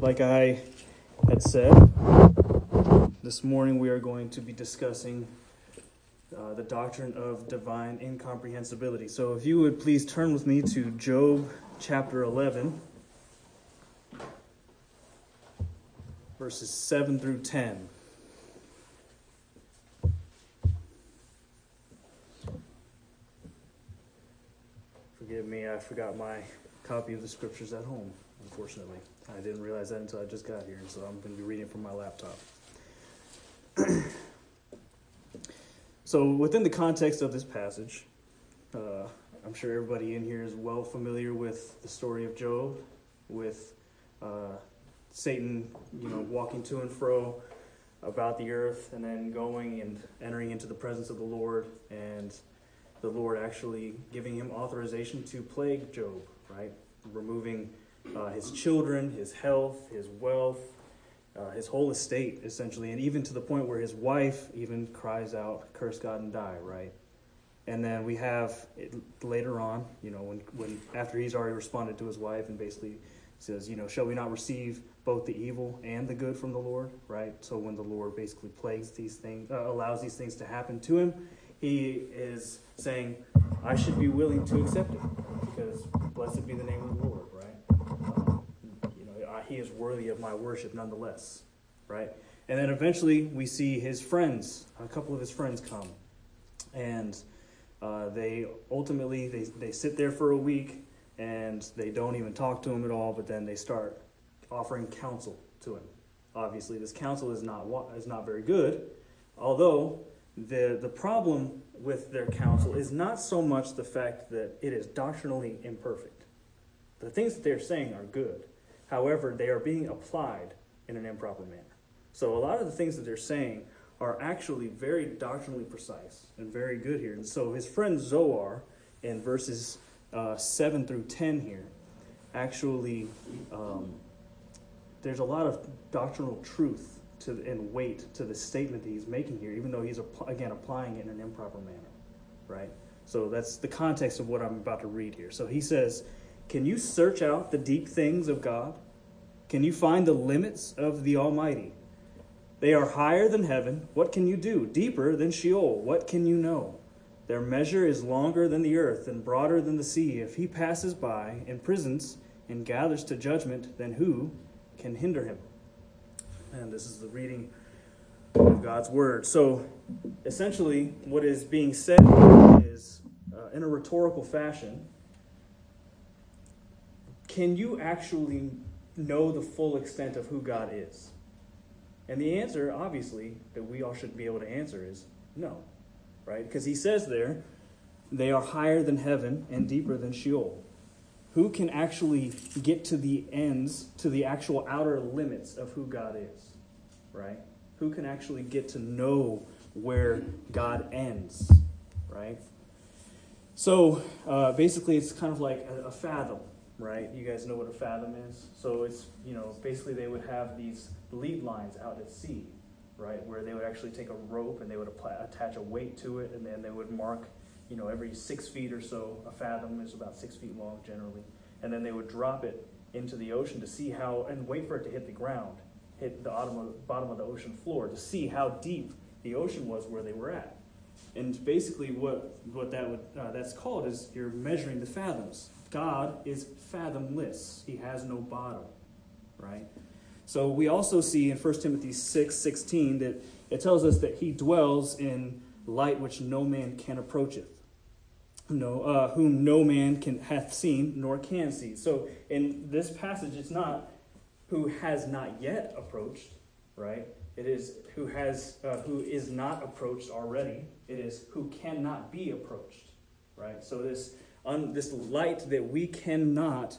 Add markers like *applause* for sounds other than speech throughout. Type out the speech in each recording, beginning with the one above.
like I had said, this morning we are going to be discussing uh, the doctrine of divine incomprehensibility. So, if you would please turn with me to Job chapter 11, verses 7 through 10. Forgive me, I forgot my copy of the scriptures at home, unfortunately. I didn't realize that until I just got here, so I'm going to be reading from my laptop. *clears throat* so, within the context of this passage, uh, I'm sure everybody in here is well familiar with the story of Job, with uh, Satan, you know, walking to and fro about the earth, and then going and entering into the presence of the Lord, and the Lord actually giving him authorization to plague Job, right? Removing uh, his children, his health, his wealth, uh, his whole estate, essentially, and even to the point where his wife even cries out, "Curse God and die!" Right? And then we have it later on, you know, when when after he's already responded to his wife and basically says, you know, shall we not receive both the evil and the good from the Lord? Right? So when the Lord basically plagues these things, uh, allows these things to happen to him, he is saying, I should be willing to accept it because blessed be the name of the Lord he is worthy of my worship nonetheless, right? And then eventually we see his friends, a couple of his friends come, and uh, they ultimately they, they sit there for a week and they don't even talk to him at all, but then they start offering counsel to him. Obviously, this counsel is not is not very good, although the the problem with their counsel is not so much the fact that it is doctrinally imperfect. The things that they're saying are good. However, they are being applied in an improper manner. So a lot of the things that they're saying are actually very doctrinally precise and very good here. And so his friend Zophar, in verses uh, 7 through 10 here, actually, um, there's a lot of doctrinal truth to, and weight to the statement that he's making here, even though he's, again, applying it in an improper manner, right? So that's the context of what I'm about to read here. So he says, can you search out the deep things of God? Can you find the limits of the Almighty? They are higher than heaven. What can you do? Deeper than Sheol. What can you know? Their measure is longer than the earth and broader than the sea. If he passes by, imprisons, and gathers to judgment, then who can hinder him? And this is the reading of God's word. So essentially, what is being said is, uh, in a rhetorical fashion, can you actually know the full extent of who God is? And the answer, obviously, that we all should be able to answer is no, right? Because he says there, they are higher than heaven and deeper than Sheol. Who can actually get to the ends, to the actual outer limits of who God is, right? Who can actually get to know where God ends, right? So uh, basically, it's kind of like a, a fathom, right? You guys know what a fathom is. So it's, you know, basically they would have these lead lines out at sea, right? Where they would actually take a rope and they would attach a weight to it and then they would mark, you know, every six feet or so. A fathom is about six feet long generally. And then they would drop it into the ocean to see how, and wait for it to hit the ground, hit the bottom of, bottom of the ocean floor to see how deep the ocean was where they were at. And basically, what, what that would, uh, that's called is you're measuring the fathoms. God is fathomless. He has no bottom, right? So we also see in 1 Timothy 6 16 that it tells us that he dwells in light which no man can approacheth. No, uh, whom no man can hath seen nor can see. So in this passage, it's not who has not yet approached, right? It is who has uh, who is not approached already. It is who cannot be approached, right? So this un, this light that we cannot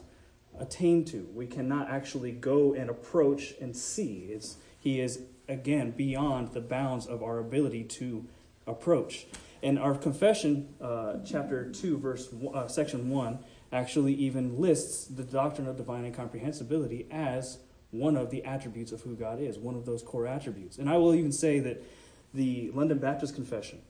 attain to. We cannot actually go and approach and see. It's, he is, again, beyond the bounds of our ability to approach. And our confession, uh, chapter 2, verse uh, section 1, actually even lists the doctrine of divine incomprehensibility as one of the attributes of who God is, one of those core attributes. And I will even say that the London Baptist Confession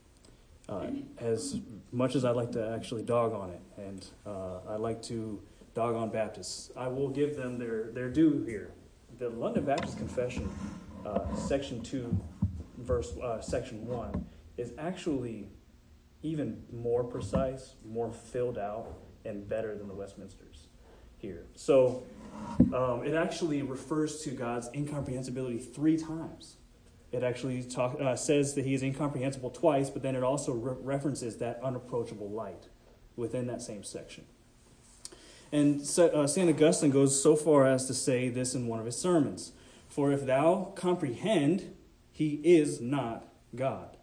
uh, as much as I like to actually dog on it, and uh, I like to dog on Baptists, I will give them their, their due here. the London Baptist Confession, uh, section two, verse uh, section one, is actually even more precise, more filled out, and better than the Westminsters here. So um, it actually refers to God's incomprehensibility three times. It actually talk, uh, says that he is incomprehensible twice, but then it also re- references that unapproachable light within that same section. And uh, St. Augustine goes so far as to say this in one of his sermons For if thou comprehend, he is not God.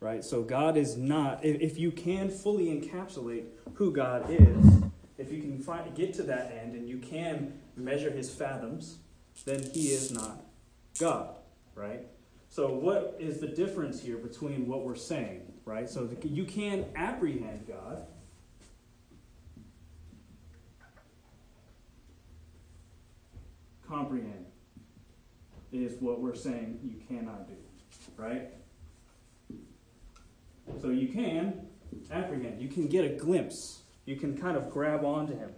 Right? So God is not, if, if you can fully encapsulate who God is, if you can find, get to that end and you can measure his fathoms, then he is not God. Right? So, what is the difference here between what we're saying, right? So, you can apprehend God. Comprehend is what we're saying you cannot do, right? So, you can apprehend. You can get a glimpse. You can kind of grab onto him.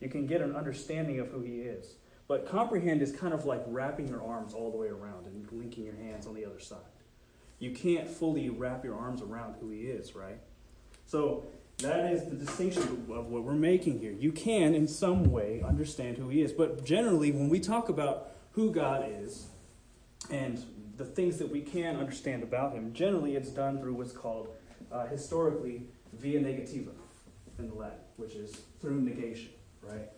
You can get an understanding of who he is. But comprehend is kind of like wrapping your arms all the way around and linking your hands on the other side. You can't fully wrap your arms around who he is, right? So that is the distinction of what we're making here. You can, in some way, understand who he is. But generally, when we talk about who God is and the things that we can understand about him, generally it's done through what's called uh, historically via negativa in the Latin, which is through negation, right?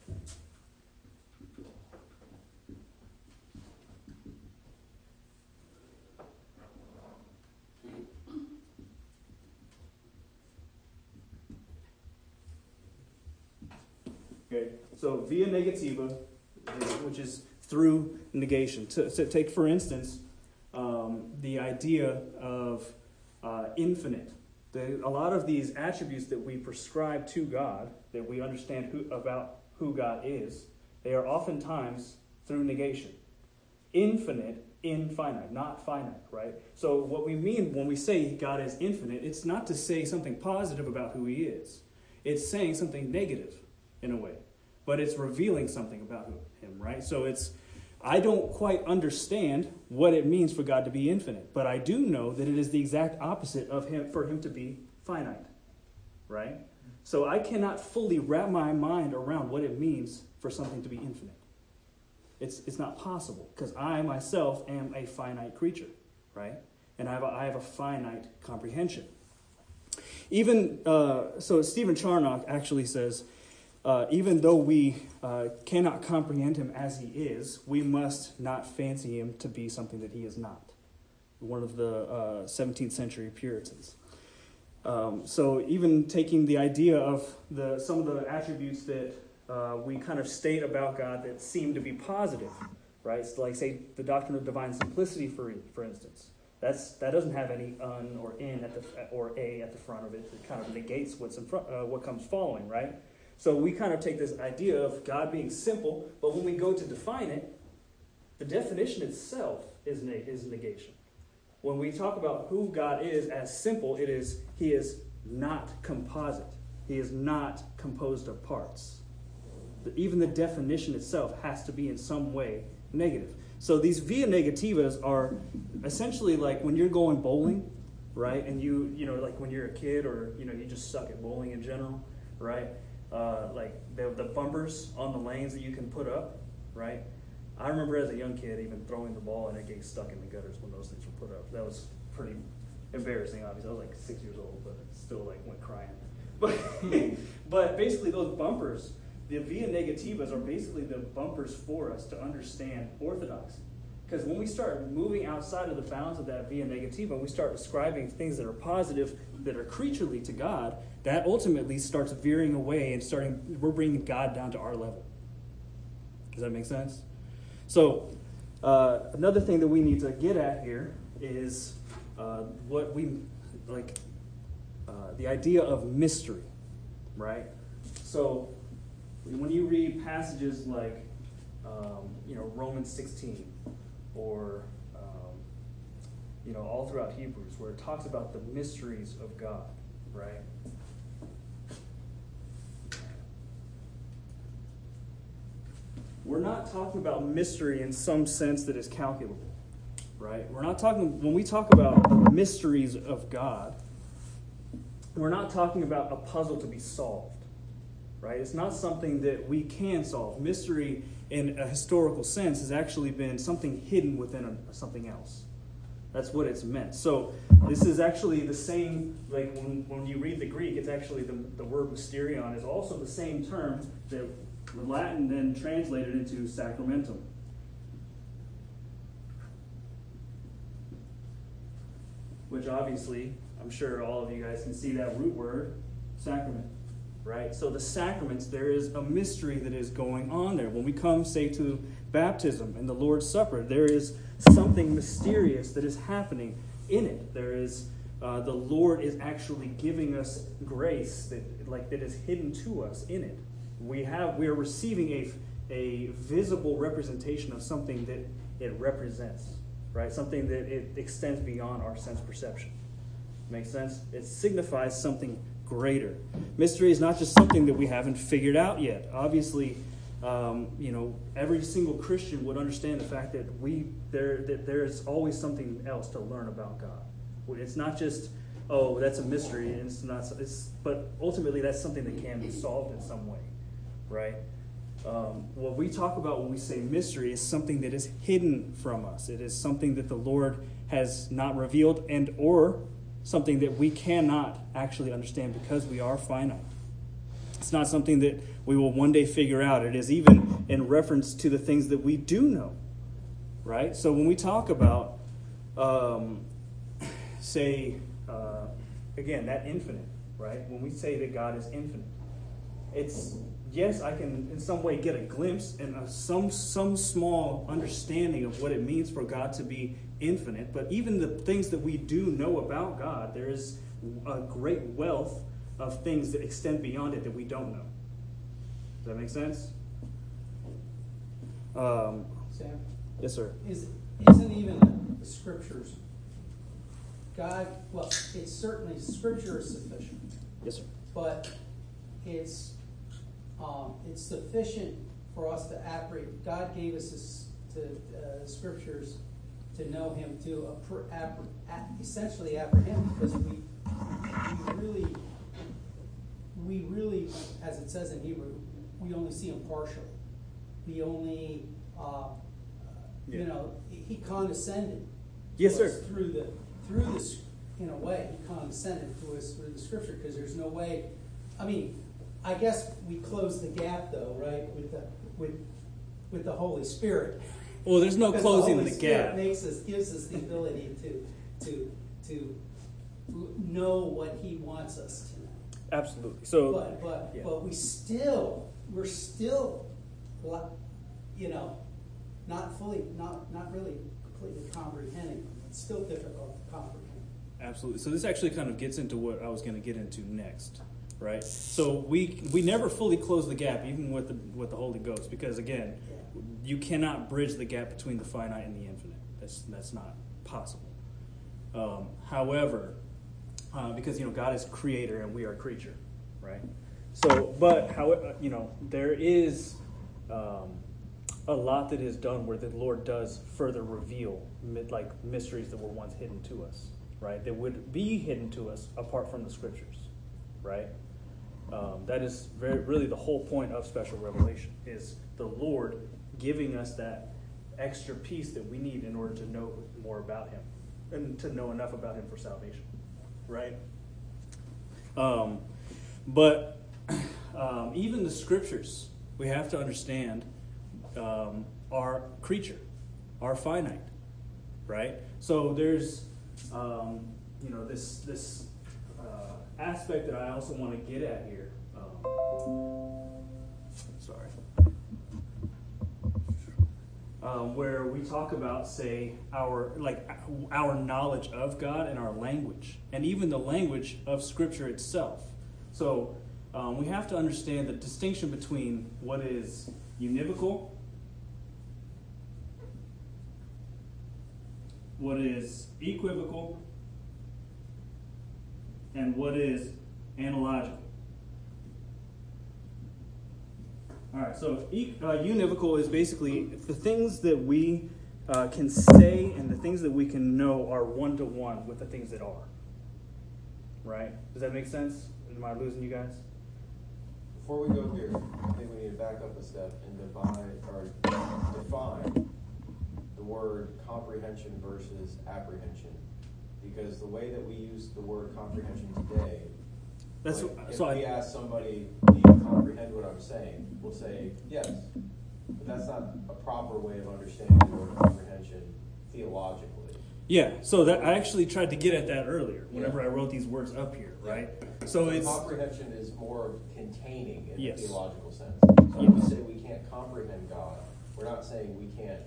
Okay, so via negativa, which is through negation. To, to take, for instance, um, the idea of uh, infinite. The, a lot of these attributes that we prescribe to God, that we understand who, about who God is, they are oftentimes through negation. Infinite, infinite, not finite, right? So, what we mean when we say God is infinite, it's not to say something positive about who He is, it's saying something negative in a way, but it's revealing something about him, right? So it's, I don't quite understand what it means for God to be infinite, but I do know that it is the exact opposite of him for him to be finite, right? So I cannot fully wrap my mind around what it means for something to be infinite. It's, it's not possible because I myself am a finite creature, right? And I have a, I have a finite comprehension. Even uh, so, Stephen Charnock actually says uh, even though we uh, cannot comprehend him as he is, we must not fancy him to be something that he is not. One of the uh, 17th century Puritans. Um, so, even taking the idea of the, some of the attributes that uh, we kind of state about God that seem to be positive, right? So like, say, the doctrine of divine simplicity, for, for instance. That's, that doesn't have any un or in at the, or a at the front of it. It kind of negates what's in front, uh, what comes following, right? So we kind of take this idea of God being simple, but when we go to define it, the definition itself is, neg- is negation. When we talk about who God is as simple, it is He is not composite. He is not composed of parts. Even the definition itself has to be in some way negative. So these via negativas are essentially like when you're going bowling, right? And you, you know, like when you're a kid or, you know, you just suck at bowling in general, right? Uh, like the, the bumpers on the lanes that you can put up, right? I remember as a young kid even throwing the ball and it getting stuck in the gutters when those things were put up. That was pretty embarrassing, obviously. I was like six years old, but still like went crying. *laughs* But, but basically, those bumpers, the via negativas, are basically the bumpers for us to understand orthodoxy. Because when we start moving outside of the bounds of that via negativa, we start describing things that are positive, that are creaturely to God, that ultimately starts veering away and starting, we're bringing God down to our level. Does that make sense? So, uh, another thing that we need to get at here is uh, what we like uh, the idea of mystery, right? So, when you read passages like, um, you know, Romans 16, or um, you know all throughout Hebrews where it talks about the mysteries of God, right? We're not talking about mystery in some sense that is calculable, right? We're not talking, when we talk about mysteries of God, we're not talking about a puzzle to be solved, right? It's not something that we can solve. Mystery, in a historical sense, has actually been something hidden within a, something else. That's what it's meant. So this is actually the same, like when, when you read the Greek, it's actually the, the word mysterion is also the same term that the Latin then translated into sacramentum. Which obviously, I'm sure all of you guys can see that root word, sacrament, right? So the sacraments, there is a mystery that is going on there. When we come, say, to baptism and the Lord's Supper, there is something mysterious that is happening in it. There is uh, the Lord is actually giving us grace that like that is hidden to us in it. We have we are receiving a a visible representation of something that it represents, right? Something that it extends beyond our sense perception. Makes sense? It signifies something greater. Mystery is not just something that we haven't figured out yet. Obviously, um, you know, every single Christian would understand the fact that we there that there is always something else to learn about God. It's not just oh that's a mystery. It's not. It's but ultimately that's something that can be solved in some way, right? Um, what we talk about when we say mystery is something that is hidden from us. It is something that the Lord has not revealed, and or something that we cannot actually understand because we are finite. It's not something that we will one day figure out. It is even in reference to the things that we do know, right? So when we talk about, um, *sighs* say, uh, again, that infinite, right? When we say that God is infinite, it's yes, I can in some way get a glimpse and a, some some small understanding of what it means for God to be infinite. But even the things that we do know about God, there is a great wealth of things that extend beyond it that we don't know. Does that make sense? Um, Sam? Yes, sir. Is, isn't even the scriptures, God, well, it's certainly, scripture is sufficient, Yes, sir. but it's, um, it's sufficient for us to apprehend. God gave us this, to, uh, scriptures to know Him, to appre- appre- essentially apprehend, because we, we really, we really, as it says in Hebrew, we only see him partially. We only, uh, Yeah. you know, he condescended. Yes, sir. Through the, through this, in a way, he condescended to us through the scripture, because there's no way, I mean, I guess we close the gap though, right, with the, with, with the Holy Spirit. Well, there's no Because closing the, the, Holy Spirit gap. Makes us, gives us the ability to, to, to know what he wants us to know. Absolutely. So, But, but, yeah. but we still, we're still, you know, not fully, not, not really completely comprehending. It's still difficult to comprehend. Absolutely. So this actually kind of gets into what I was going to get into next, right? So we we never fully close the gap, even with the with the Holy Ghost, because again, you cannot bridge the gap between the finite and the infinite. That's that's not possible. Um, however, uh, because you know God is creator and we are creature, right? So, but how you know there is um, a lot that is done where the Lord does further reveal like mysteries that were once hidden to us, right? That would be hidden to us apart from the scriptures, right? Um, that is very really the whole point of special revelation is the Lord giving us that extra piece that we need in order to know more about Him and to know enough about Him for salvation, right? Um, but *clears throat* um, even the scriptures, we have to understand, um, are creature, are finite, right? So there's, um, you know, this this aspect that I also want to get at here. Um, sorry. Um, where we talk about, say, our like our knowledge of God and our language, and even the language of Scripture itself. So um, we have to understand the distinction between what is univocal, what is equivocal, and what is analogical. All right, so uh, univocal is basically the things that we uh, can say and the things that we can know are one to one with the things that are. Right? Does that make sense? Am I losing you guys? Before we go here, I think we need to back up a step and divide or define the word comprehension versus apprehension. Because the way that we use the word comprehension today, That's like, if so. we I, ask somebody, "Do you comprehend what I'm saying?" We'll say yes, but that's not a proper way of understanding the word comprehension theologically. yeah. So that I actually tried to get at that earlier. Whenever Yeah. I wrote these words up here, right? So it's comprehension is more of containing in Yes. a theological sense. So when we say we can't comprehend God, we're not saying we can't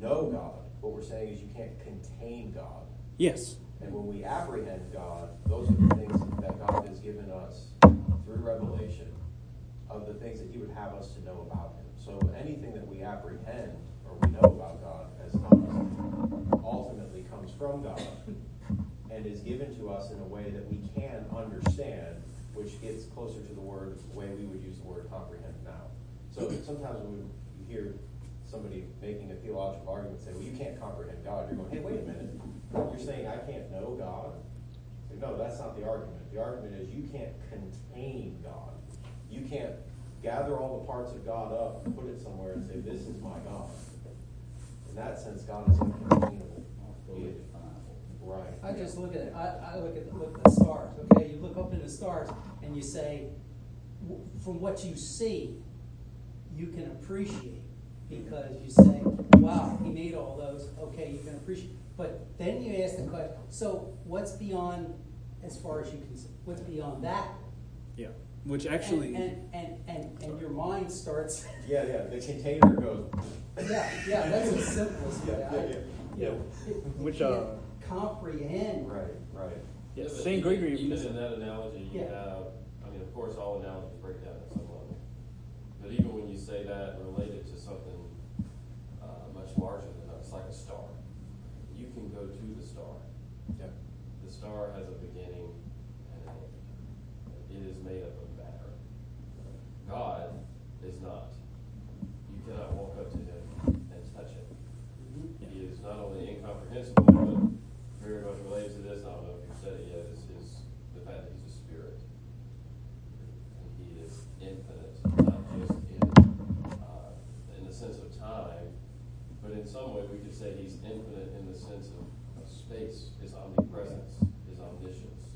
know God. What we're saying is you can't contain God. Yes, And when we apprehend God, those are the things that God has given us through revelation of the things that He would have us to know about Him. So anything that we apprehend or we know about God, as Thomas ultimately comes from God and is given to us in a way that we can understand, which gets closer to the word, the way we would use the word comprehend now. So sometimes when you hear somebody making a theological argument, say, well, you can't comprehend God, you're going, hey, wait a minute, you're saying I can't know God? No, that's not the argument. The argument is you can't contain God. You can't gather all the parts of God up, put it somewhere and say, this is my God. In that sense, God is uncontainable. Right. I just look at it, I, I look at, the- look at the stars, okay? You look up in the stars and you say, w- from what you see, you can appreciate. Because you say, wow, he made all those, okay, you can appreciate. But then you ask the question, so what's beyond, as far as you can, see? what's beyond that? yeah. Which actually, And, and, and, and your mind starts, *laughs* Yeah, yeah, the container goes. yeah, yeah, that's the simplest way. Yeah, yeah, yeah. You know, Which, can't uh, comprehend. Right, right. yes, Yeah, but Saint Gregory of Even in that analogy, you Yeah. have, I mean, of course, all analogies break down at some level. But even when you say that and relate it to something uh, much larger than that, it's like a star. You can go to the star. Yeah. The star has a beginning and an end. It is made up of matter. God is not. You cannot walk up to him and touch him. Mhm. He is not only incomprehensible, but very much related to this, I don't know if you've said it yet, is, is the fact that he's a spirit. And he is infinite, not just in, uh, in the sense of time, but in some way, we could say he's infinite in the sense of, of space, his omnipresence, his omniscience.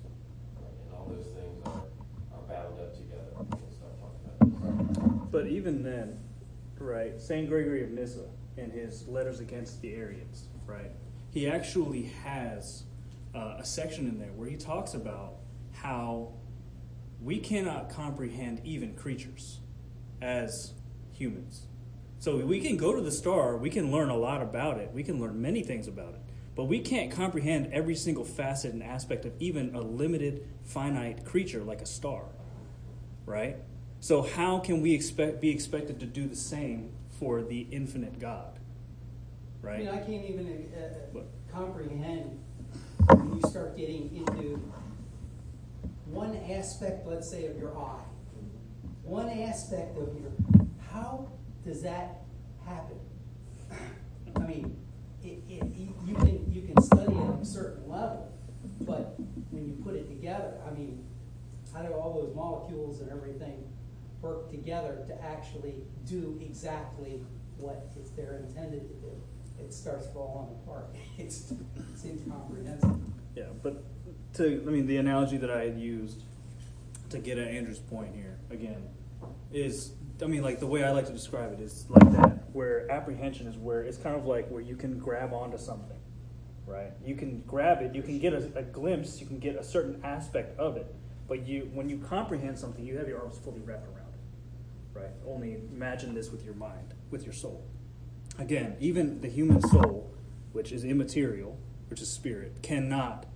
right? And all those things are, are bound up together when we start talking about this. But even then, right, St. Gregory of Nyssa, in his letters against the Arians, right, he actually has uh, a section in there where he talks about how we cannot comprehend even creatures as humans. So we can go to the star, we can learn a lot about it, we can learn many things about it, but we can't comprehend every single facet and aspect of even a limited, finite creature like a star, right? So how can we expect be expected to do the same for the infinite God, Right? I mean, I can't even uh, comprehend when you start getting into one aspect, let's say, of your eye. One aspect of your, how does that happen? I mean, it, it, you can you can study at a certain level, but when you put it together, I mean, how do all those molecules and everything work together to actually do exactly what it's they're intended to do? It starts falling apart. *laughs* It's, it's incomprehensible. Yeah, but to I mean the analogy that I had used to get at Andrew's point here again is I mean like the way I like to describe it is like that where apprehension is where it's kind of like where you can grab onto something, right? You can grab it, you can get a, a glimpse, you can get a certain aspect of it, but you when you comprehend something, you have your arms fully wrapped around right? Only imagine this with your mind, with your soul. Again, even the human soul, which is immaterial, which is spirit, cannot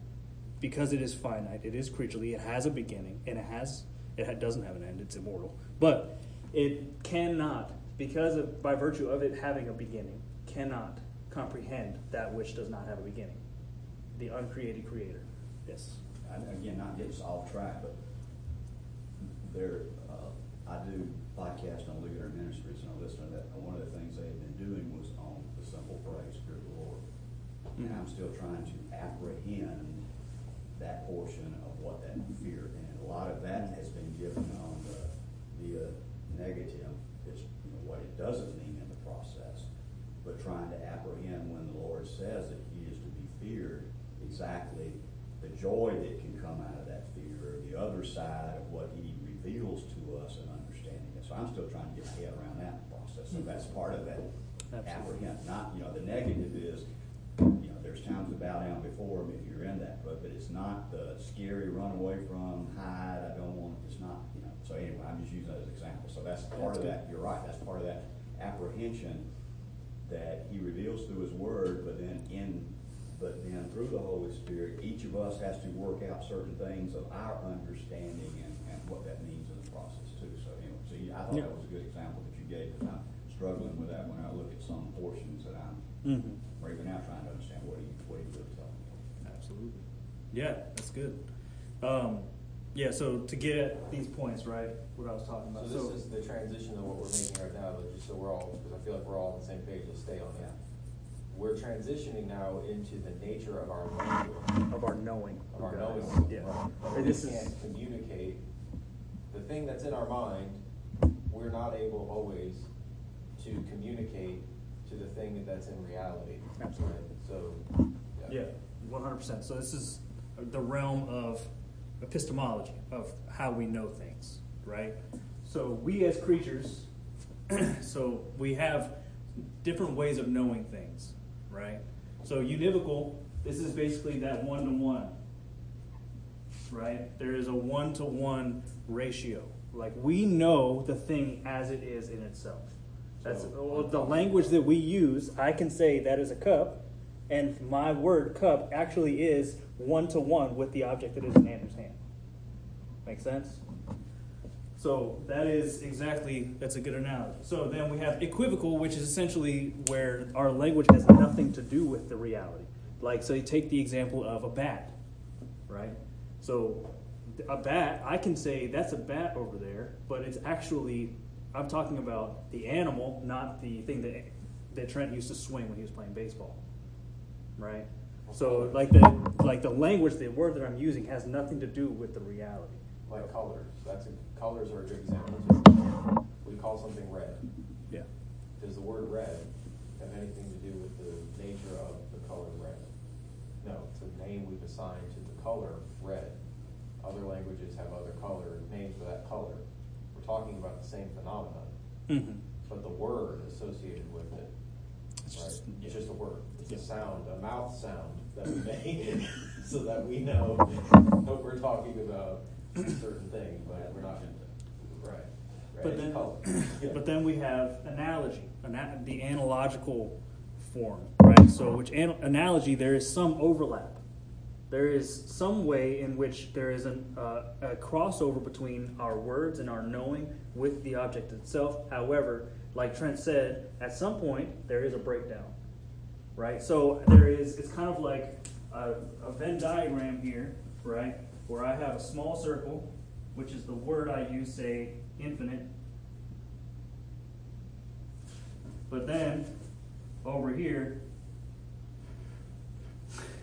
because it is finite, it is creaturely, it has a beginning, and it has it doesn't have an end. It's immortal, but it cannot, because of by virtue of it having a beginning, cannot comprehend that which does not have a beginning. The uncreated Creator. Yes. I- again, not getting us off track, but there, uh, I do podcast on Leader Ministries, and I listened to that, and one of the things they had been doing was on the simple phrase, fear the Lord. And I'm still trying to apprehend that portion of what that fear, and a lot of that has been given on the, the negative, is, you know, what it doesn't mean in the process. But trying to apprehend when the Lord says that he is to be feared, exactly the joy that can come out of that fear, or the other side of what he reveals to us and. So I'm still trying to get my head around that process, so that's mm-hmm. part of that apprehend, not, you know, the negative is, you know, there's times to bow down before him if you're in that, but, but it's not the scary run away from, hide, I don't want, it's not, you know, so anyway, I'm just using that as an example, so that's part That's of that, you're right, that's part of that apprehension that he reveals through his word, but then in, but then through the Holy Spirit, each of us has to work out certain things of our understanding and, and what that means in the process too, so anyway, so yeah, I thought Yeah. that was a good example that you gave, because I'm struggling with that when I look at some portions that I'm Mm-hmm. or even now trying to understand what he, what he really telling me. Absolutely. Yeah, that's good. Um, yeah, so to get at these points, right, what I was talking about. So about. this is the transition of what we're making right now, but just so we're all, because I feel like we're all on the same page, let's stay on that. We're transitioning now into the nature of our language, of our knowing. of our God. knowing. Yeah. Right. And We this is, can't communicate, the thing that's in our mind, we're not able always to communicate to the thing that's in reality. Absolutely. Right? So, yeah, one hundred percent. So this is the realm of epistemology of how we know things, right? So we as creatures, *clears throat* so we have different ways of knowing things, right? So univocal, this is basically that one to one, right? There is a one to one ratio. Like we know the thing as it is in itself. That's So- the language that we use. I can say that is a cup, and my word cup actually is one to one with the object that is in Andrew's hand. Make sense? So that is exactly that's a good analogy. So then we have equivocal, which is essentially where our language has nothing to do with the reality. Like so, you take the example of a bat, right? So a bat, I can say that's a bat over there, but it's actually I'm talking about the animal, not the thing that that Trent used to swing when he was playing baseball, right? So like the like the language, the word that I'm using has nothing to do with the reality. like colors, that's a, colors are a good example. We call something red. Yeah. Does the word red have anything to do with the nature of the color red? No, it's a name we've assigned to the color red. Other languages have other color, names for that color. We're talking about the same phenomenon, Mm-hmm. but the word associated with it, It's right? just- It's just a word. It's Yeah. a sound, a mouth sound that we make *laughs* so that we know what we're talking about certain things, but we're not, right. right, But then. *clears throat* Yeah. but then we have analogy, ana- the analogical form, right? So, which an- analogy there is some overlap. There is some way in which there is an, uh, a crossover between our words and our knowing with the object itself. However, like Trent said, at some point there is a breakdown, right? So there is. It's kind of like a, a Venn diagram here, right? Where I have a small circle, which is the word I use, say infinite. But then over here,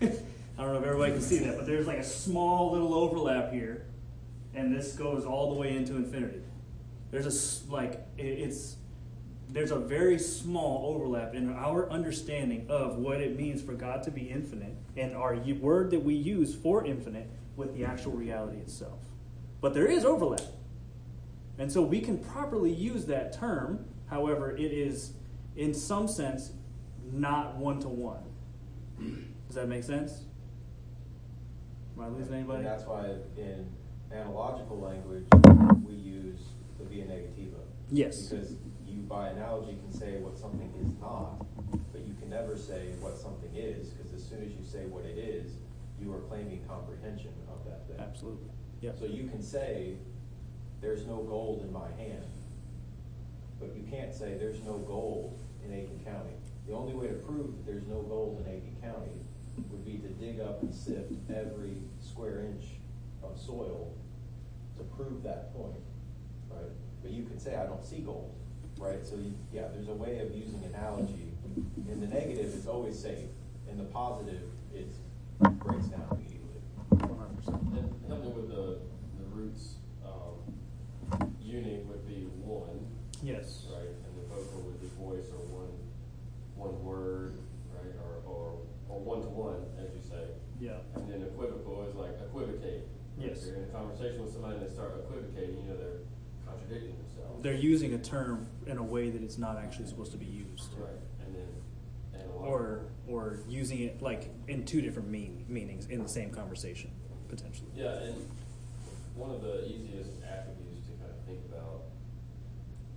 *laughs* *laughs* I don't know if everybody can see that, but there's like a small little overlap here, and this goes all the way into infinity. There's a like it's there's a very small overlap in our understanding of what it means for God to be infinite and our word that we use for infinite with the actual reality itself. But there is overlap. And so we can properly use that term. However, it is, in some sense, not one to one. Does that make sense? Am I losing anybody? And that's why in analogical language, we use the via negativa. Yes. Because you, by analogy, can say what something is not, but you can never say what something is, because as soon as you say what it is, you are claiming comprehension of that thing. Absolutely. Yep. So you can say, there's no gold in my hand, but you can't say, there's no gold in Aiken County. The only way to prove that there's no gold in Aiken County would be to dig up and sift every square inch of soil to prove that point, right? but you can say, I don't see gold, right? So, you, yeah, there's a way of using analogy. In the negative, it's always safe. In the positive, it breaks down immediately. One hundred percent. And help me with the, the roots, um, uni would be one, Yes. right? And the vocal would be voice or one, one word, right? Or, or, or one to one, as you say. Yeah. And then equivocal is like equivocate. If Yes. you're in a conversation with somebody and they start equivocating, you know, they're contradicting themselves. They're using a term in a way that it's not actually supposed to be used. Right, and then, and a lot. Or, or using it like in two different mean, meanings in the same conversation, potentially. Yeah, and one of the easiest attributes to kind of think about,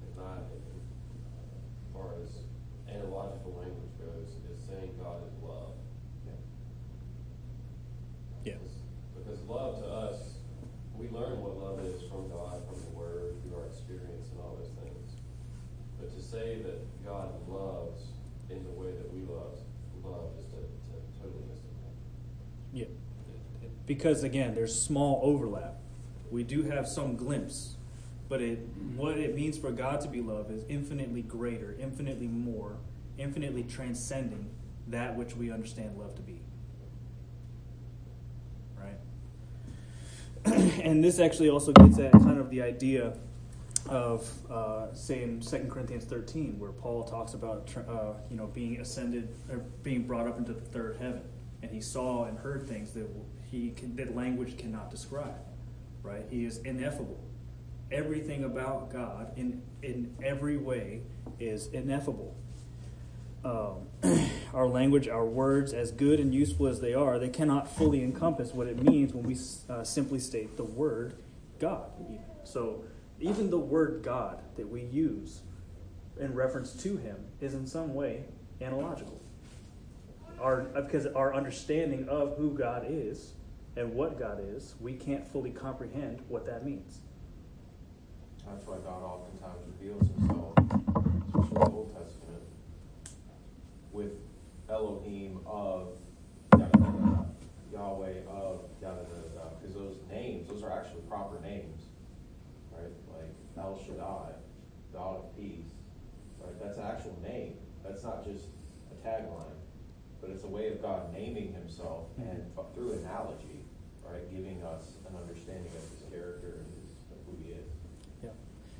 in my opinion, uh, as far as analogical language goes, is saying God is love. Yeah. Because- Because love to us, we learn what love is from God, from the Word, through our experience and all those things. But to say that God loves in the way that we love, love is to, to totally miss point. Yeah. Because again, there's small overlap. We do have some glimpse, but it what it means for God to be love is infinitely greater, infinitely more, infinitely transcending that which we understand love to be. Right? *clears throat* and this actually also gets at kind of the idea of uh, say in 2 corinthians 13 where paul talks about uh, you know being ascended or being brought up into the third heaven. And he saw and heard things that he can, that language cannot describe right? He is ineffable. Everything about god in in every way is ineffable um, *clears throat* our language, our words, as good and useful as they are, they cannot fully encompass what it means when we uh, simply state the word God. So, even the word God that we use in reference to Him is in some way analogical. Our, because our understanding of who God is and what God is, we can't fully comprehend what that means. That's why God oftentimes reveals himself, especially in the Old Testament, with Elohim of Yahweh of. Because those names, those are actually proper names, right? Like El Shaddai, God of peace, right? That's an actual name. That's not just a tagline, but it's a way of God naming Himself and mm-hmm. through analogy, right, giving us an understanding of His character and his, of who He is. Yeah.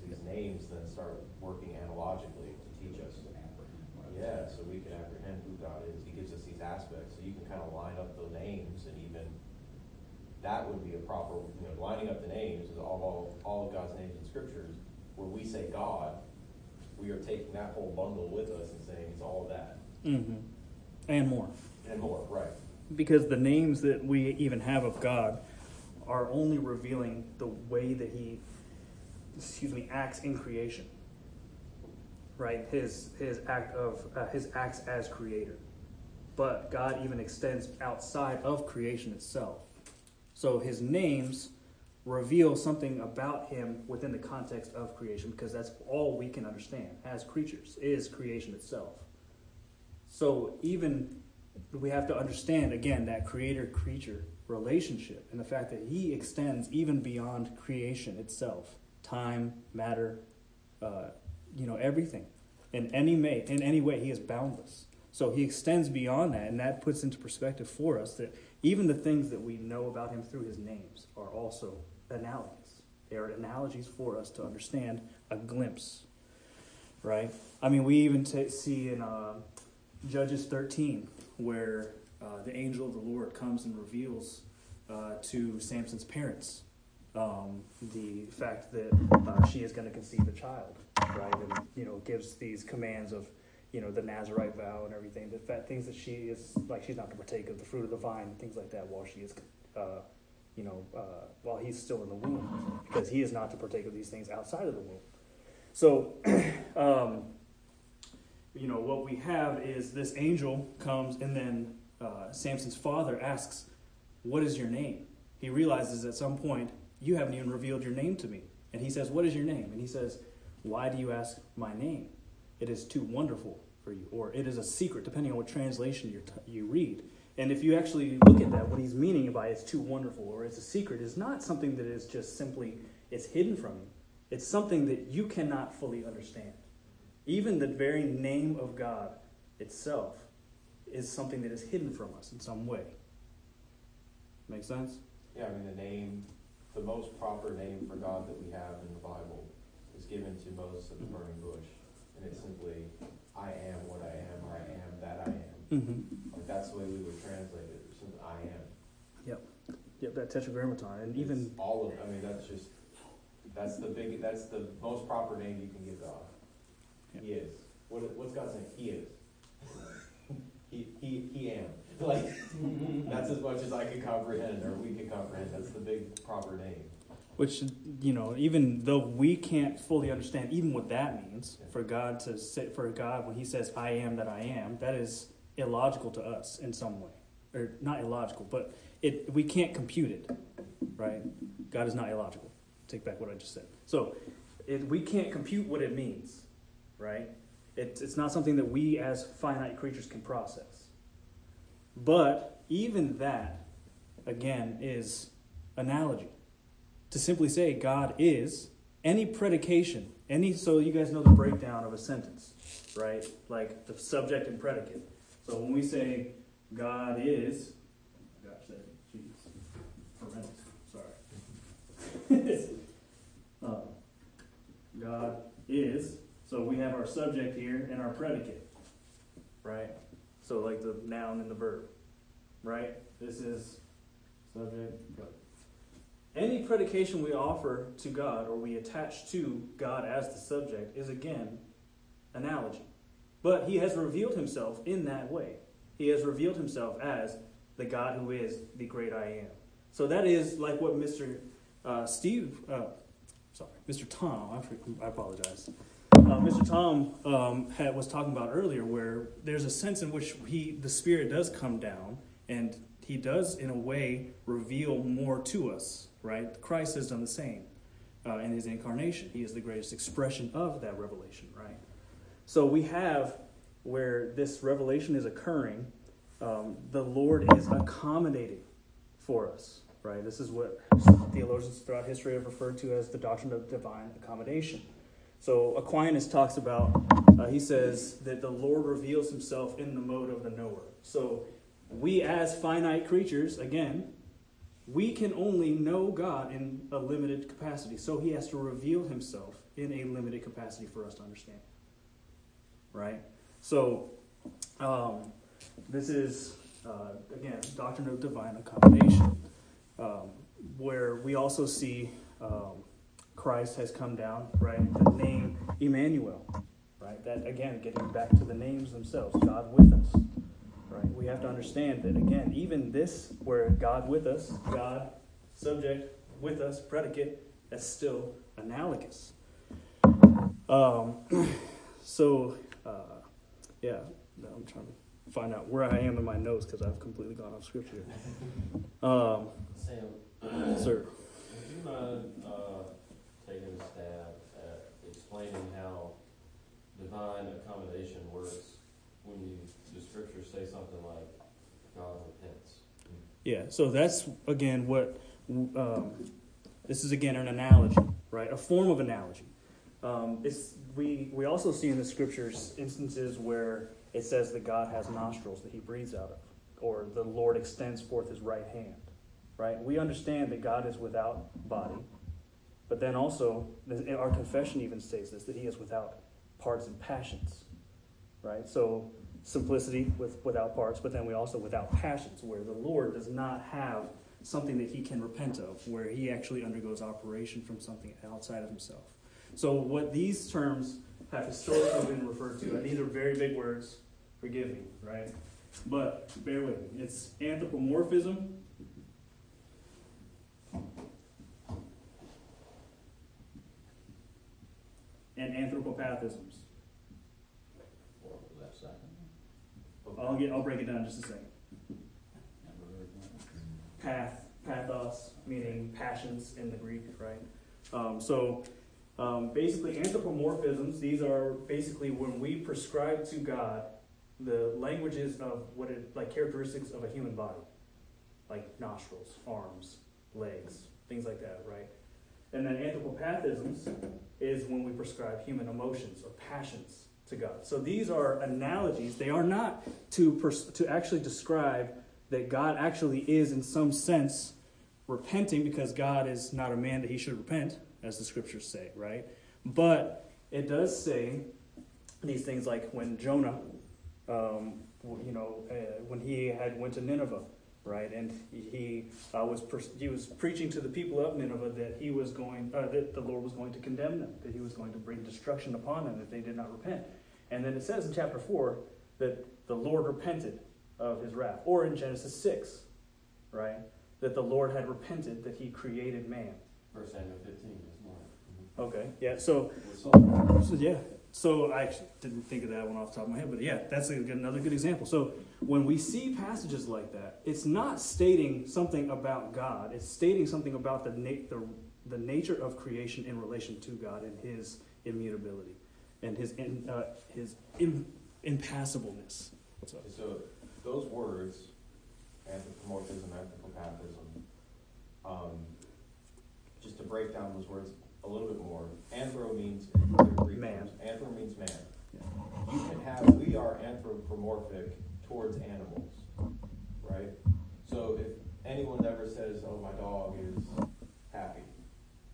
These names then start working analogically to teach us. Yeah, so we can apprehend who God is. He gives us these aspects, so you can kind of line up the names and even, that would be a proper, you know, lining up the names is all, all, all of God's names in scriptures. Where we say God, we are taking that whole bundle with us and saying it's all of that Mm-hmm. And more. and more, right? because the names that we even have of God are only revealing the way that he excuse me acts in creation right his his act of uh, his acts as creator. But God even extends outside of creation itself. So his names reveal something about him within the context of creation because that's all we can understand as creatures is creation itself. So even we have to understand again that creator creature relationship and the fact that he extends even beyond creation itself. Time matter uh, you know everything in any may in any way. He is boundless. So he extends beyond that and that puts into perspective for us that even the things that we know about him through his names are also analogies. they are analogies for us to understand a glimpse right? I mean we even t- see in uh, judges 13 where uh, the angel of the Lord comes and reveals uh, to Samson's parents um, the fact that uh, she is going to conceive a child, right? And you know gives these commands of you know the Nazarite vow and everything. The fact things that she is like she's not to partake of the fruit of the vine, things like that, while she is. Uh, you know, uh, while he's still in the womb, because he is not to partake of these things outside of the womb. So, *clears throat* um, you know, what we have is this angel comes, and then uh, Samson's father asks, What is your name? He realizes at some point, You haven't even revealed your name to me. And he says, What is your name? And he says, Why do you ask my name? It is too wonderful for you, or it is a secret, depending on what translation you t- you read. And if you actually look at that, what he's meaning by it's too wonderful or it's a secret is not something that is just simply it's hidden from you. It's something that you cannot fully understand. Even the very name of God itself is something that is hidden from us in some way. Make sense? Yeah, I mean, the name, the most proper name for God that we have in the Bible is given to Moses at the burning bush. And it's simply, I am what I am, or I am that I am. Mm-hmm. Like, that's the way we would translate it, simply, I am. Yep, Yep. that tetragrammaton, and even all of, I mean, that's just, that's the big, that's the most proper name you can give God. He is. What, what's God saying? He is. *laughs* He, he, he am. *laughs* Like, that's as much as I can comprehend, or we can comprehend. That's the big proper name. Which you know, even though we can't fully understand even what that means for God to say for God when He says "I am that I am," that is illogical to us in some way, or not illogical, but it we can't compute it, right? God is not illogical. Take back what I just said. So, it, we can't compute what it means, right? It, it's not something that we as finite creatures can process. But even that, again, is analogy to simply say God is any predication, any so you guys know the breakdown of a sentence, right? Like the subject and predicate. So when we say God is, that jeez, horrendous. Sorry. uh, *laughs* God is. So we have our subject here and our predicate, right? So like the noun and the verb, right? This is subject. Any predication we offer to God or we attach to God as the subject is again analogy. But he has revealed himself in that way. He has revealed himself as the God who is the great I am. So that is like what Mr. Uh, Steve, uh, sorry, Mr. Tom, I, I apologize. Uh, Mr. Tom um, had, was talking about earlier, where there's a sense in which he, the Spirit does come down, and he does, in a way, reveal more to us. Right? Christ has done the same uh, in his incarnation. He is the greatest expression of that revelation. Right? So we have where this revelation is occurring. Um, the Lord is accommodating for us. Right? This is what theologians throughout history have referred to as the doctrine of divine accommodation. So Aquinas talks about, uh, he says that the Lord reveals himself in the mode of the knower. So we, as finite creatures, again, we can only know God in a limited capacity. So he has to reveal himself in a limited capacity for us to understand. Right? So, um, this is, uh, again, doctrine of divine accommodation, um, where we also see um, Christ has come down, right? The name Emmanuel, right? That, again, getting back to the names themselves, God with us right? We have to understand that again, even this, where God with us, God, subject, with us, predicate, that's still analogous. Um, *clears throat* so, uh, yeah, no, I'm trying to find out where I am in my notes because I've completely gone off scripture. Um, Sam, sir. would you mind, uh, taking a stab at explaining how divine accommodation works when you, scriptures say something like, God repents? Yeah, so that's again what um, this is again an analogy, right? A form of analogy. Um, it's we we also see in the scriptures instances where it says that God has nostrils that He breathes out of, or the Lord extends forth His right hand, right? We understand that God is without body, but then also our confession even states this that He is without parts and passions, right? So simplicity with without parts, but then we also without passions, where the Lord does not have something that he can repent of, where he actually undergoes operation from something outside of himself. So what these terms have historically been referred to, and these are very big words, forgive me, right? But bear with me. It's anthropomorphism. And anthropopathisms. What was that second? I'll get. I'll break it down in just a second. Never heard that. Path, pathos, meaning passions in the Greek, right? Um, so, um, basically, anthropomorphisms. These are basically when we prescribe to God the languages of what it like characteristics of a human body, like nostrils, arms, legs, things like that, right? And then anthropopathisms is when we prescribe human emotions or passions to God. So these are analogies. They are not to pers- to actually describe that God actually is in some sense repenting because God is not a man that he should repent, as the scriptures say, right? But it does say these things like when Jonah, um, you know, uh, when he had went to Nineveh, right, and he uh, was he was preaching to the people of Nineveh that he was going uh, that the Lord was going to condemn them, that he was going to bring destruction upon them if they did not repent. And then it says in chapter four that the Lord repented of his wrath, or in Genesis six, right, that the Lord had repented that he created man. First Samuel fifteen, this morning. Mm-hmm. Okay, yeah, so so yeah, so I actually didn't think of that one off the top of my head, but yeah, that's good- another good example. So when we see passages like that, it's not stating something about God; it's stating something about the na- the, the nature of creation in relation to God and His immutability and His in, uh, His im, impassibleness. And so those words, anthropomorphism, anthropopathism, um, just to break down those words a little bit more, anthro means Man. Anthro means man. Yeah. You can have we are anthropomorphic towards animals, right? So if anyone ever says, "Oh, my dog is happy,"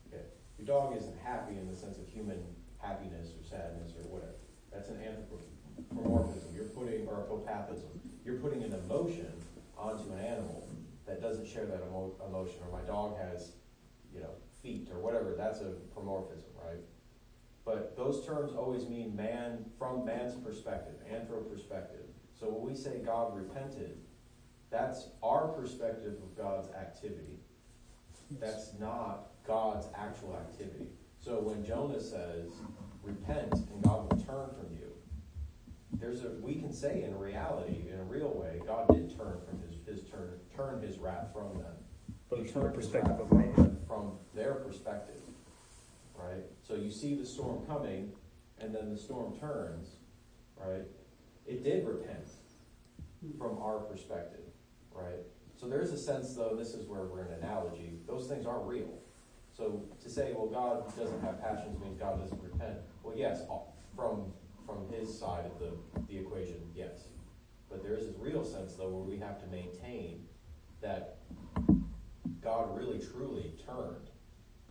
okay, your dog isn't happy in the sense of human happiness or sadness or whatever. That's an anthropomorphism. You're putting or a popathism. You're putting an emotion onto an animal that doesn't share that emo- emotion. Or my dog has, you know, feet or whatever. That's a promorphism, right? But those terms always mean man from man's perspective, anthro perspective. So when we say God repented, that's our perspective of God's activity. That's not God's actual activity. So when Jonah says, repent and God will turn from you, there's a we can say in reality, in a real way, God did turn from his, his turn turn his wrath from them. But He from the perspective of man. From their perspective. Right? So you see the storm coming, and then the storm turns, right? It did repent from our perspective, right? So there's a sense, though, this is where we're in analogy, those things aren't real. So to say, well, God doesn't have passions means God doesn't repent. Well, yes, uh, from from his side of the, the equation, yes. But there is this real sense, though, where we have to maintain that God really truly turned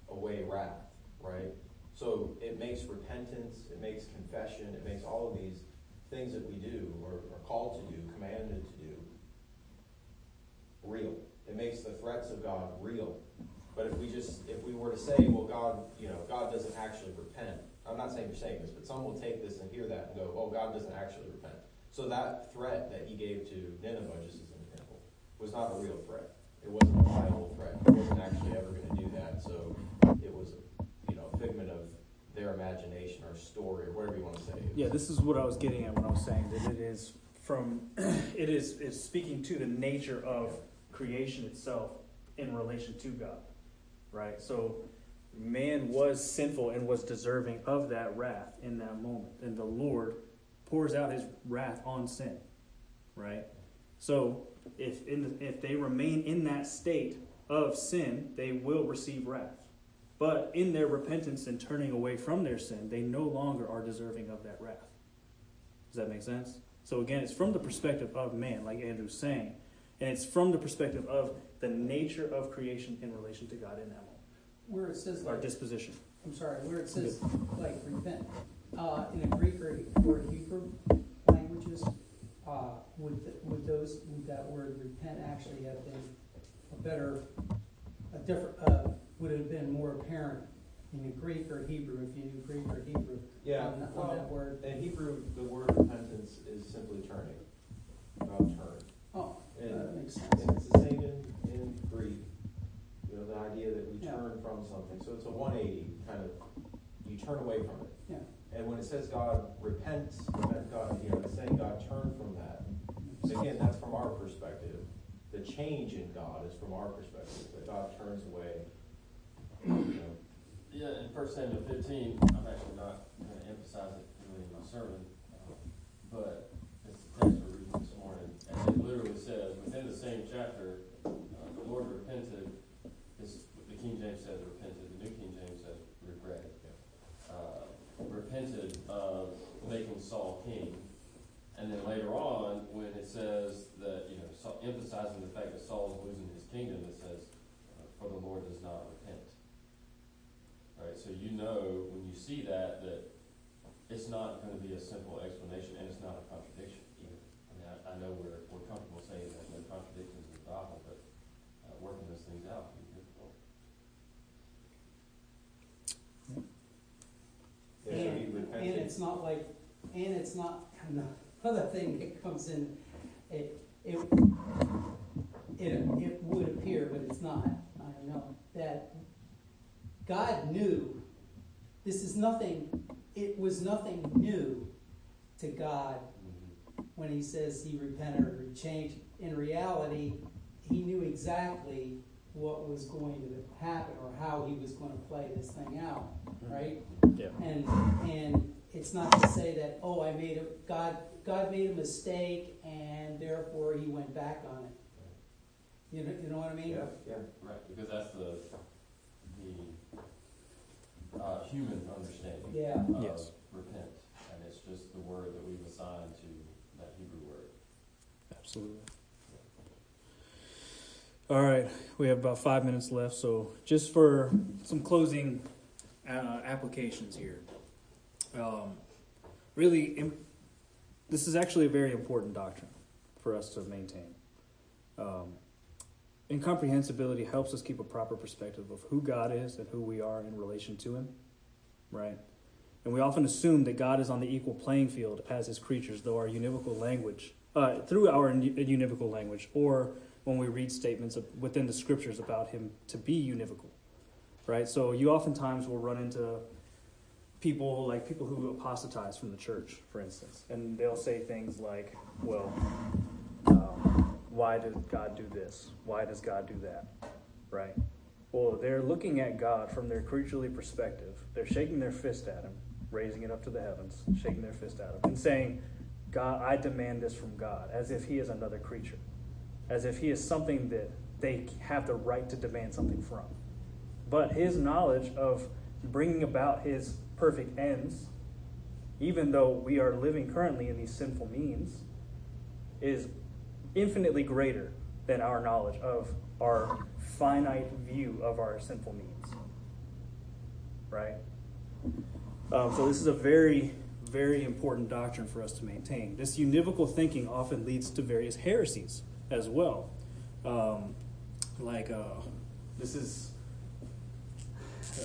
away wrath, right? So it makes repentance, it makes confession, it makes all of these things that we do or are called to do, commanded to do, real. It makes the threats of God real. But if we just, if we were to say, well, God, you know, God doesn't actually repent. I'm not saying you're saying this, but some will take this and hear that and go, oh, God doesn't actually repent. So that threat that he gave to Nineveh, just as an example, was not a real threat. It wasn't a viable threat. He wasn't actually ever going to do that. So it was, you know, a figment of their imagination or story or whatever you want to say. Yeah, this is what I was getting at when I was saying that it is from *clears throat* it is is speaking to the nature of creation itself in relation to God. Right? So man was sinful and was deserving of that wrath in that moment. And the Lord pours out his wrath on sin. Right? So if in the, if they remain in that state of sin, they will receive wrath. But in their repentance and turning away from their sin, they no longer are deserving of that wrath. Does that make sense? So again, it's from the perspective of man, like Andrew's saying, and it's from the perspective of the nature of creation in relation to God in that Where it says our like, disposition. I'm sorry, where it says like repent, uh, in a Greek or, or Hebrew languages, uh, would, th- would those, would that word repent actually have been a better, a different, uh, would it have been more apparent in the Greek or Hebrew, if you knew Greek or Hebrew? Yeah, On, that- well, on that word? In Hebrew, the word repentance is simply turning. God turned. Oh, And, that makes sense. and it's the same in, in Greek. You know, the idea that we Yeah. turn from something. So it's a 180 kind of, you turn away from it. Yeah. And when it says God repents, repent God, you know, it's saying God turned from that. So Again, that's from our perspective. The change in God is from our perspective, that God turns away. You know, Yeah, in First Samuel fifteen, I'm actually not gonna emphasize it really in my sermon, uh, but it's the text we're reading this morning, and it literally says, within the same chapter, word repented is the King James says repented, the New King James says regretted. Uh, repented of making Saul king. And then later on, when it says that, you know, so emphasizing the fact that Saul is losing his kingdom, it says, uh, for the Lord does not repent. All right, so you know when you see that, that it's not going to be a simple explanation and it's not a it's not like, and it's not, another thing that comes in, it, it, it, it would appear, but it's not, I don't know, that God knew, this is nothing, it was nothing new to God when he says he repented or he changed. In reality, he knew exactly what was going to happen or how he was going to play this thing out, right? Yeah. And and it's not to say that oh I made a God God made a mistake and therefore he went back on it. You know you know what I mean? Yeah, yeah. Right, because that's the, the, uh, human understanding. Yeah. Of Yes. repent, and it's just the word that we've assigned to that Hebrew word. Absolutely. All right, we have about five minutes left, so just for some closing uh, applications here. Um, really, im- this is actually a very important doctrine for us to maintain. Um, incomprehensibility helps us keep a proper perspective of who God is and who we are in relation to Him, right? And we often assume that God is on the equal playing field as His creatures, though our univocal language uh, through our univocal language, or when we read statements within the scriptures about him to be univocal, right? So you oftentimes will run into people like people who apostatize from the church, for instance, and they'll say things like, "Well, um, why does God do this? Why does God do that?" Right? Well, they're looking at God from their creaturely perspective. They're shaking their fist at him, raising it up to the heavens, shaking their fist at him, and saying, God, I demand this from God, as if he is another creature, as if he is something that they have the right to demand something from. But his knowledge of bringing about his perfect ends, even though we are living currently in these sinful means, is infinitely greater than our knowledge of our finite view of our sinful means. Right? Um, so, this is a very very important doctrine for us to maintain. This univocal thinking often leads to various heresies as well. Um, like, uh, this is,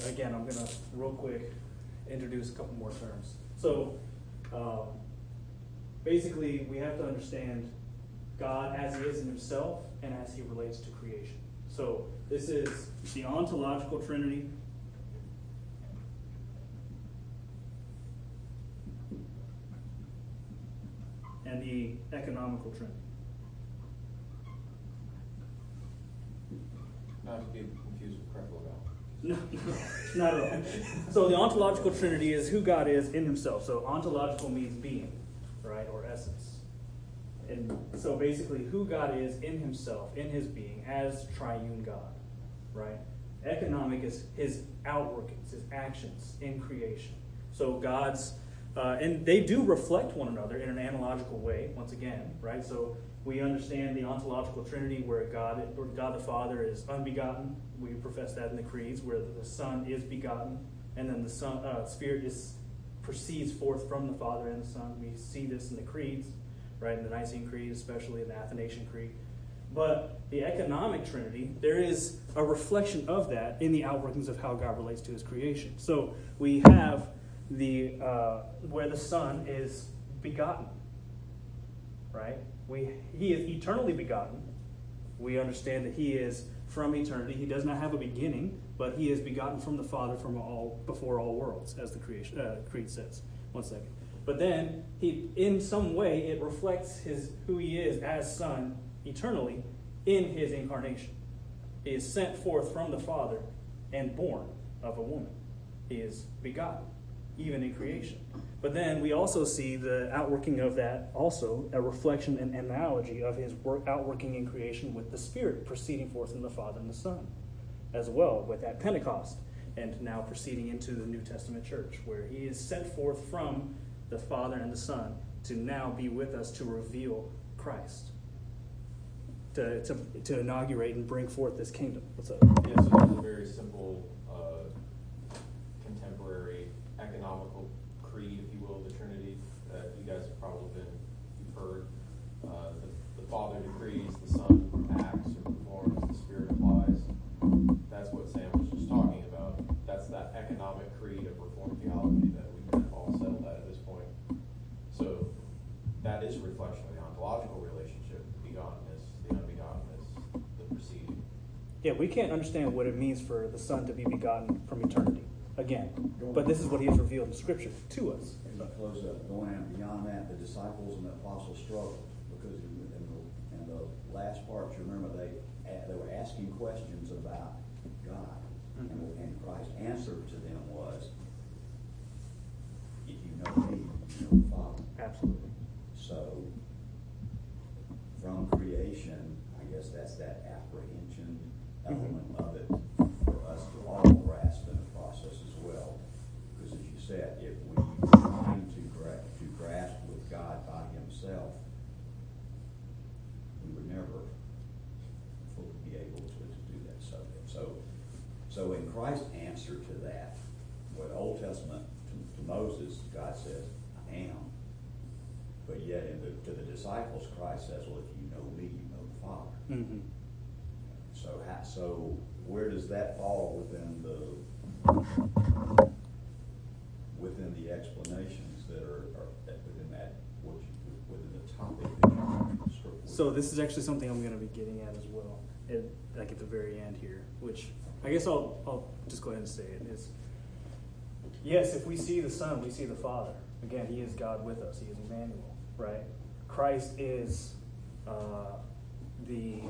again, I'm going to real quick introduce a couple more terms. So, um, basically, we have to understand God as He is in Himself and as He relates to creation. So, this is the ontological trinity. and the economical trinity. Not to be confused with Creflo No, *laughs* not at all. So the ontological trinity is who God is in himself. So ontological means being, right, or essence. And so basically who God is in himself, in his being, as triune God, right? Economic is his outworkings, his actions in creation. So God's, uh, and they do reflect one another in an analogical way, once again, right? So we understand the ontological trinity where God, where God the Father is unbegotten. We profess that in the creeds, where the Son is begotten, and then the Son, uh, Spirit is proceeds forth from the Father and the Son. We see this in the creeds, right? In the Nicene Creed, especially in the Athanasian Creed. But the economic trinity, there is a reflection of that in the outworkings of how God relates to his creation. So we have the uh, where the Son is begotten, right? We he is eternally begotten. We understand that he is from eternity. He does not have a beginning, but he is begotten from the Father from all before all worlds, as the creation uh, creed says. One second. But then he, in some way, it reflects his who he is as Son eternally in his incarnation. He is sent forth from the Father and born of a woman. He is begotten, even in creation. But then we also see the outworking of that, also a reflection and analogy of his work outworking in creation with the Spirit proceeding forth from the Father and the Son, as well with that Pentecost, and now proceeding into the New Testament church, where he is sent forth from the Father and the Son, to now be with us to reveal Christ, to, to, to inaugurate and bring forth this kingdom. What's up? Yeah, so a very simple, uh, contemporary economical creed, if you will, of the Trinity, that you guys have probably been, you've heard. Uh, the, the Father decrees, the Son acts or performs, the Spirit applies. That's what Sam was just talking about. That's that economic creed of Reformed theology that we can all settled that at this point. So that is a reflection of the ontological relationship, the begottenness, the unbegottenness, the preceding. Yeah, we can't understand what it means for the Son to be begotten from eternity. Again, but this is what he has revealed in Scripture to us. I close up, going out beyond that, the disciples and the apostles struggled because in the, in the, last part, you remember they they were asking questions about God, and, Mhm. and Christ's answer to them was, "If you know me, you know the Father." Absolutely. So, from creation, I guess that's that apprehension element of it for us to all grasp in the process as well. Because as you said, if we trying to gra- to grasp with God by himself, we would never fully be able to, to do that subject. So, so in Christ's answer to that, what Old Testament to, to Moses, God says, I am. But yet in the, to the disciples, Christ says, well, if you know me, you know the Father. Mm-hmm. So how, so where does that fall within the, within the explanations that are, are within that, what you, within the topic that you? So this is actually something I'm going to be getting at as well, at, like at the very end here, which I guess I'll, I'll just go ahead and say it is. Yes, if we see the Son, we see the Father. Again, He is God with us. He is Emmanuel, right? Christ is uh, the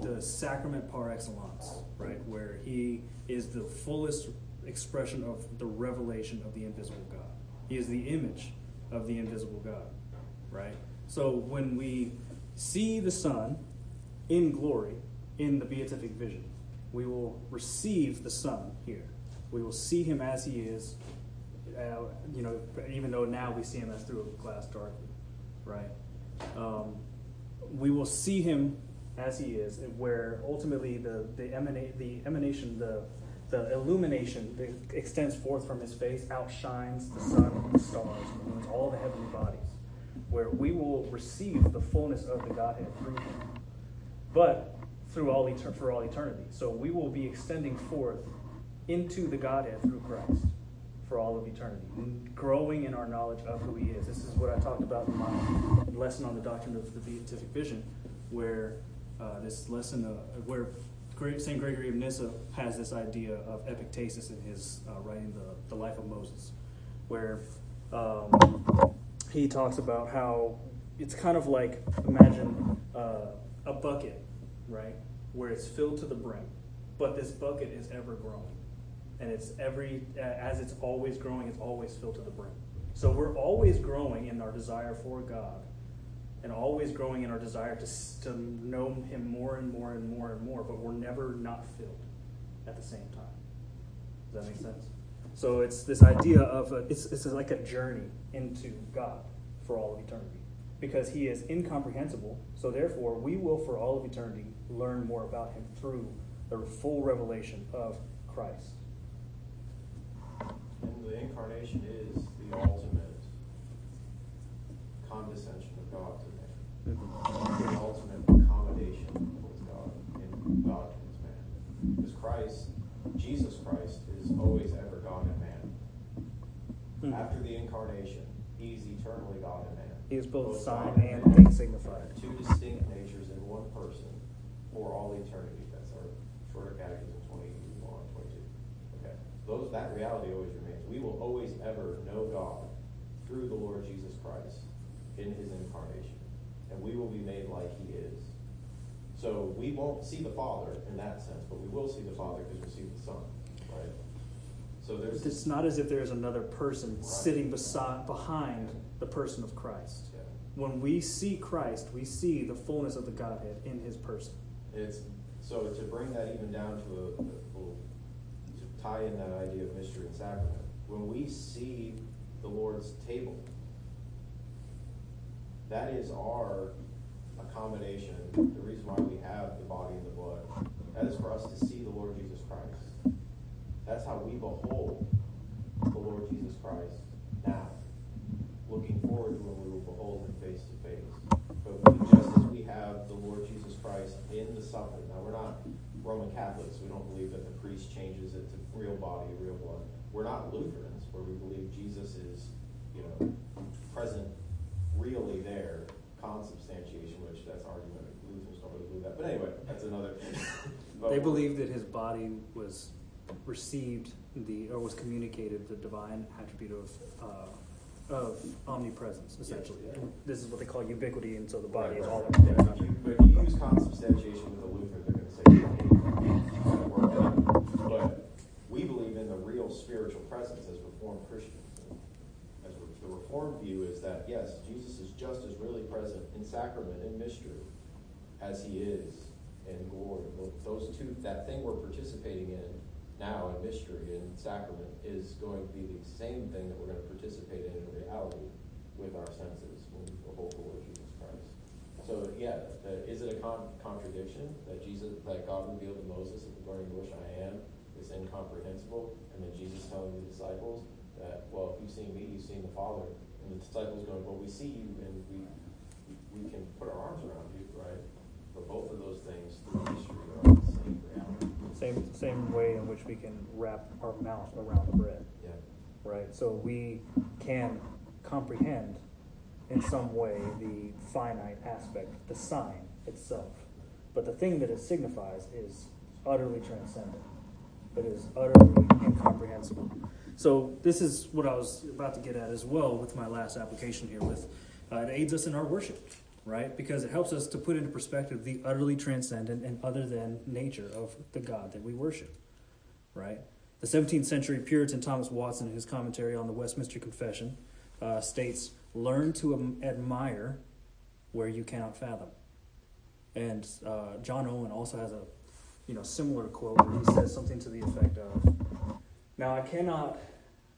the sacrament par excellence, right? Where He is the fullest expression of the revelation of the invisible God. He is the image of the invisible God, right? So when we see the Son in glory in the beatific vision, we will receive the Son here. We will see him as he is, uh, you know, even though now we see him as through a glass darkly, right? Um, we will see him as he is, where ultimately the the, emana- the emanation, the the illumination that extends forth from his face outshines the sun, the stars, all the heavenly bodies, where we will receive the fullness of the Godhead through him, but through all etern- for all eternity. So we will be extending forth into the Godhead through Christ for all of eternity, growing in our knowledge of who He is. This is what I talked about in my lesson on the doctrine of the beatific vision, where uh, this lesson uh, where Saint Gregory of Nyssa has this idea of epektasis in his uh, writing the, the life of Moses, where um, he talks about how it's kind of like imagine uh, a bucket, right, where it's filled to the brim, but this bucket is ever growing. And it's every as it's always growing it's always filled to the brim. So we're always growing in our desire for god and always growing in our desire to, to know him more and more and more and more but we're never not filled at the same time. Does that make sense? So it's this idea of a, it's, it's like a journey into god for all of eternity because he is incomprehensible so therefore we will for all of eternity learn more about him through the full revelation of christ And the incarnation is the ultimate condescension of God to man. The ultimate accommodation towards God in God towards man. Because Christ, Jesus Christ, is always ever God and man. Mhm. After the incarnation, he's eternally God and man. He is both sign and thing signified. Two distinct natures in one person for all eternity. That's our shorter catechism 21, 22. Okay. Those, that reality always remains. We will always ever know God through the Lord Jesus Christ in his incarnation. And we will be made like he is. So we won't see the Father in that sense, but we will see the Father because we'll see the Son. Right? So there's It's not as if there's another person Right. sitting beside, behind the person of Christ. yeah. When we see Christ, we see the fullness of the Godhead in his person. It's so to bring that even down to a, a to tie in that idea of mystery and sacrament. When we see the Lord's table. That is our accommodation, the reason why we have the body and the blood. That is for us to see the Lord Jesus Christ. That's how we behold the Lord Jesus Christ now, looking forward to when we will behold him face to face. But we, just as we have the Lord Jesus Christ in the supper, now we're not Roman Catholics, we don't believe that the priest changes it to real body, real blood. We're not Lutherans, where we believe Jesus is, you know, present really there, consubstantiation, which that's argument. Lutherans don't really believe that. But anyway, that's another. *laughs* They believe that his body was received the or was communicated the divine attribute of uh, of omnipresence. Essentially, Yeah. this is what they call ubiquity, and so the body Right, is right. all. Yeah, but you- But you use consubstantiation with a Lutheran, they're say, "Okay, that worked out." But we believe in the real spiritual presence as Reformed Christians. As the Reformed view is that, yes, Jesus is just as really present in sacrament and mystery as he is in glory. Those two, that thing we're participating in now in mystery and sacrament is going to be the same thing that we're gonna participate in in reality with our senses when the Lord Jesus Christ. So, yeah, the- is it a con- contradiction that Jesus, that God revealed to Moses at the burning bush, I am, is incomprehensible, and then Jesus telling the disciples that, well, if you've seen me, you've seen the Father, and the disciples going, well, we see you, and we, we can put our arms around you, right? But both of those things through mystery are same. Same way in which we can wrap our mouth around the bread, Yeah. right? So we can comprehend in some way the finite aspect, the sign itself. But the thing that it signifies is utterly transcendent. It is utterly incomprehensible. So this is what I was about to get at as well with my last application here. With uh, it aids us in our worship, right? Because it helps us to put into perspective the utterly transcendent and other than nature of the God that we worship, right? The 17th century Puritan Thomas Watson, in his commentary on the Westminster Confession, uh, states, "Learn to admire where you cannot fathom." And uh, John Owen also has a, you know, similar quote where he says something to the effect of, "Now I cannot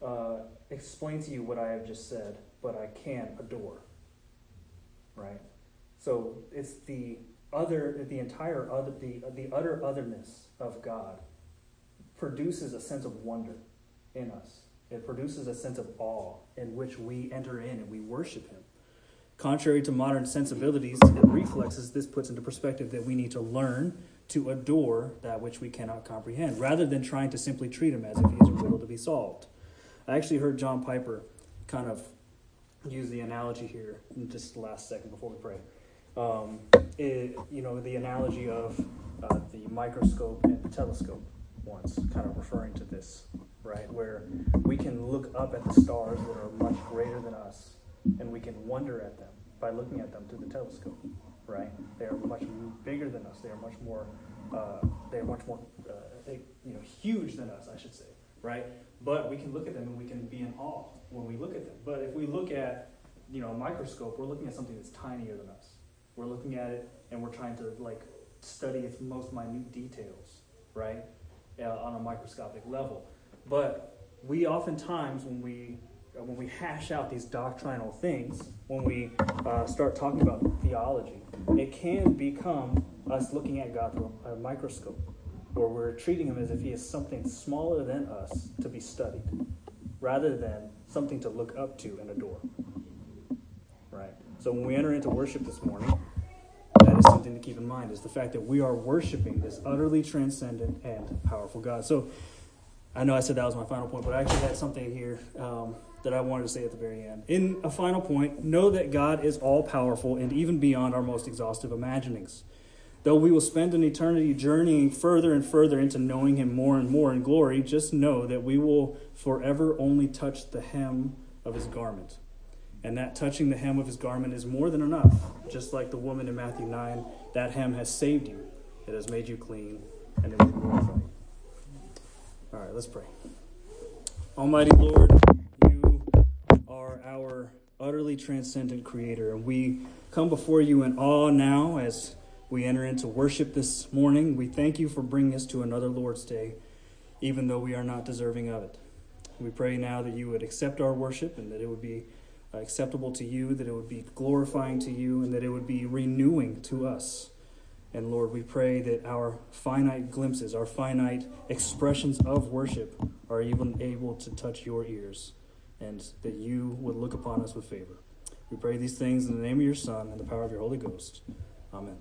uh, explain to you what I have just said, but I can adore." Right. So it's the other, the entire other, the the utter otherness of God produces a sense of wonder in us. It produces a sense of awe in which we enter in and we worship Him. Contrary to modern sensibilities and reflexes, this puts into perspective that we need to learn to adore that which we cannot comprehend, rather than trying to simply treat Him as if He is a riddle to be solved. I actually heard John Piper kind of use the analogy here in just the last second before we pray. Um, it, you know, the analogy of uh, the microscope and the telescope once, kind of referring to this, right? Where we can look up at the stars that are much greater than us, and we can wonder at them by looking at them through the telescope, right? They are much bigger than us. They are much more, uh, they are much more, uh, they, you know, huge than us, I should say, right? But we can look at them and we can be in awe when we look at them. But if we look at, you know, a microscope, we're looking at something that's tinier than us. We're looking at it and we're trying to like study its most minute details, right? Uh, on a microscopic level. But we oftentimes, when we uh, when we hash out these doctrinal things, when we uh, start talking about theology, it can become us looking at God through a microscope, where we're treating Him as if He is something smaller than us to be studied, rather than something to look up to and adore. So when we enter into worship this morning, that is something to keep in mind is the fact that we are worshiping this utterly transcendent and powerful God. So I know I said that was my final point, but I actually had something here um, that I wanted to say at the very end. In a final point, know that God is all powerful and even beyond our most exhaustive imaginings. Though we will spend an eternity journeying further and further into knowing Him more and more in glory, just know that we will forever only touch the hem of His garment. And that touching the hem of His garment is more than enough. Just like the woman in Matthew 9, that hem has saved you, it has made you clean, and it will glorify you. All right, let's pray. Almighty Lord, you are our utterly transcendent Creator, and we come before you in awe now as we enter into worship this morning. We thank you for bringing us to another Lord's Day, even though we are not deserving of it. We pray now that you would accept our worship and that it would be Uh, acceptable to you, that it would be glorifying to you, and that it would be renewing to us. And Lord, we pray that our finite glimpses, our finite expressions of worship are even able to touch your ears and that you would look upon us with favor. We pray these things in the name of your Son and the power of your Holy Ghost. Amen.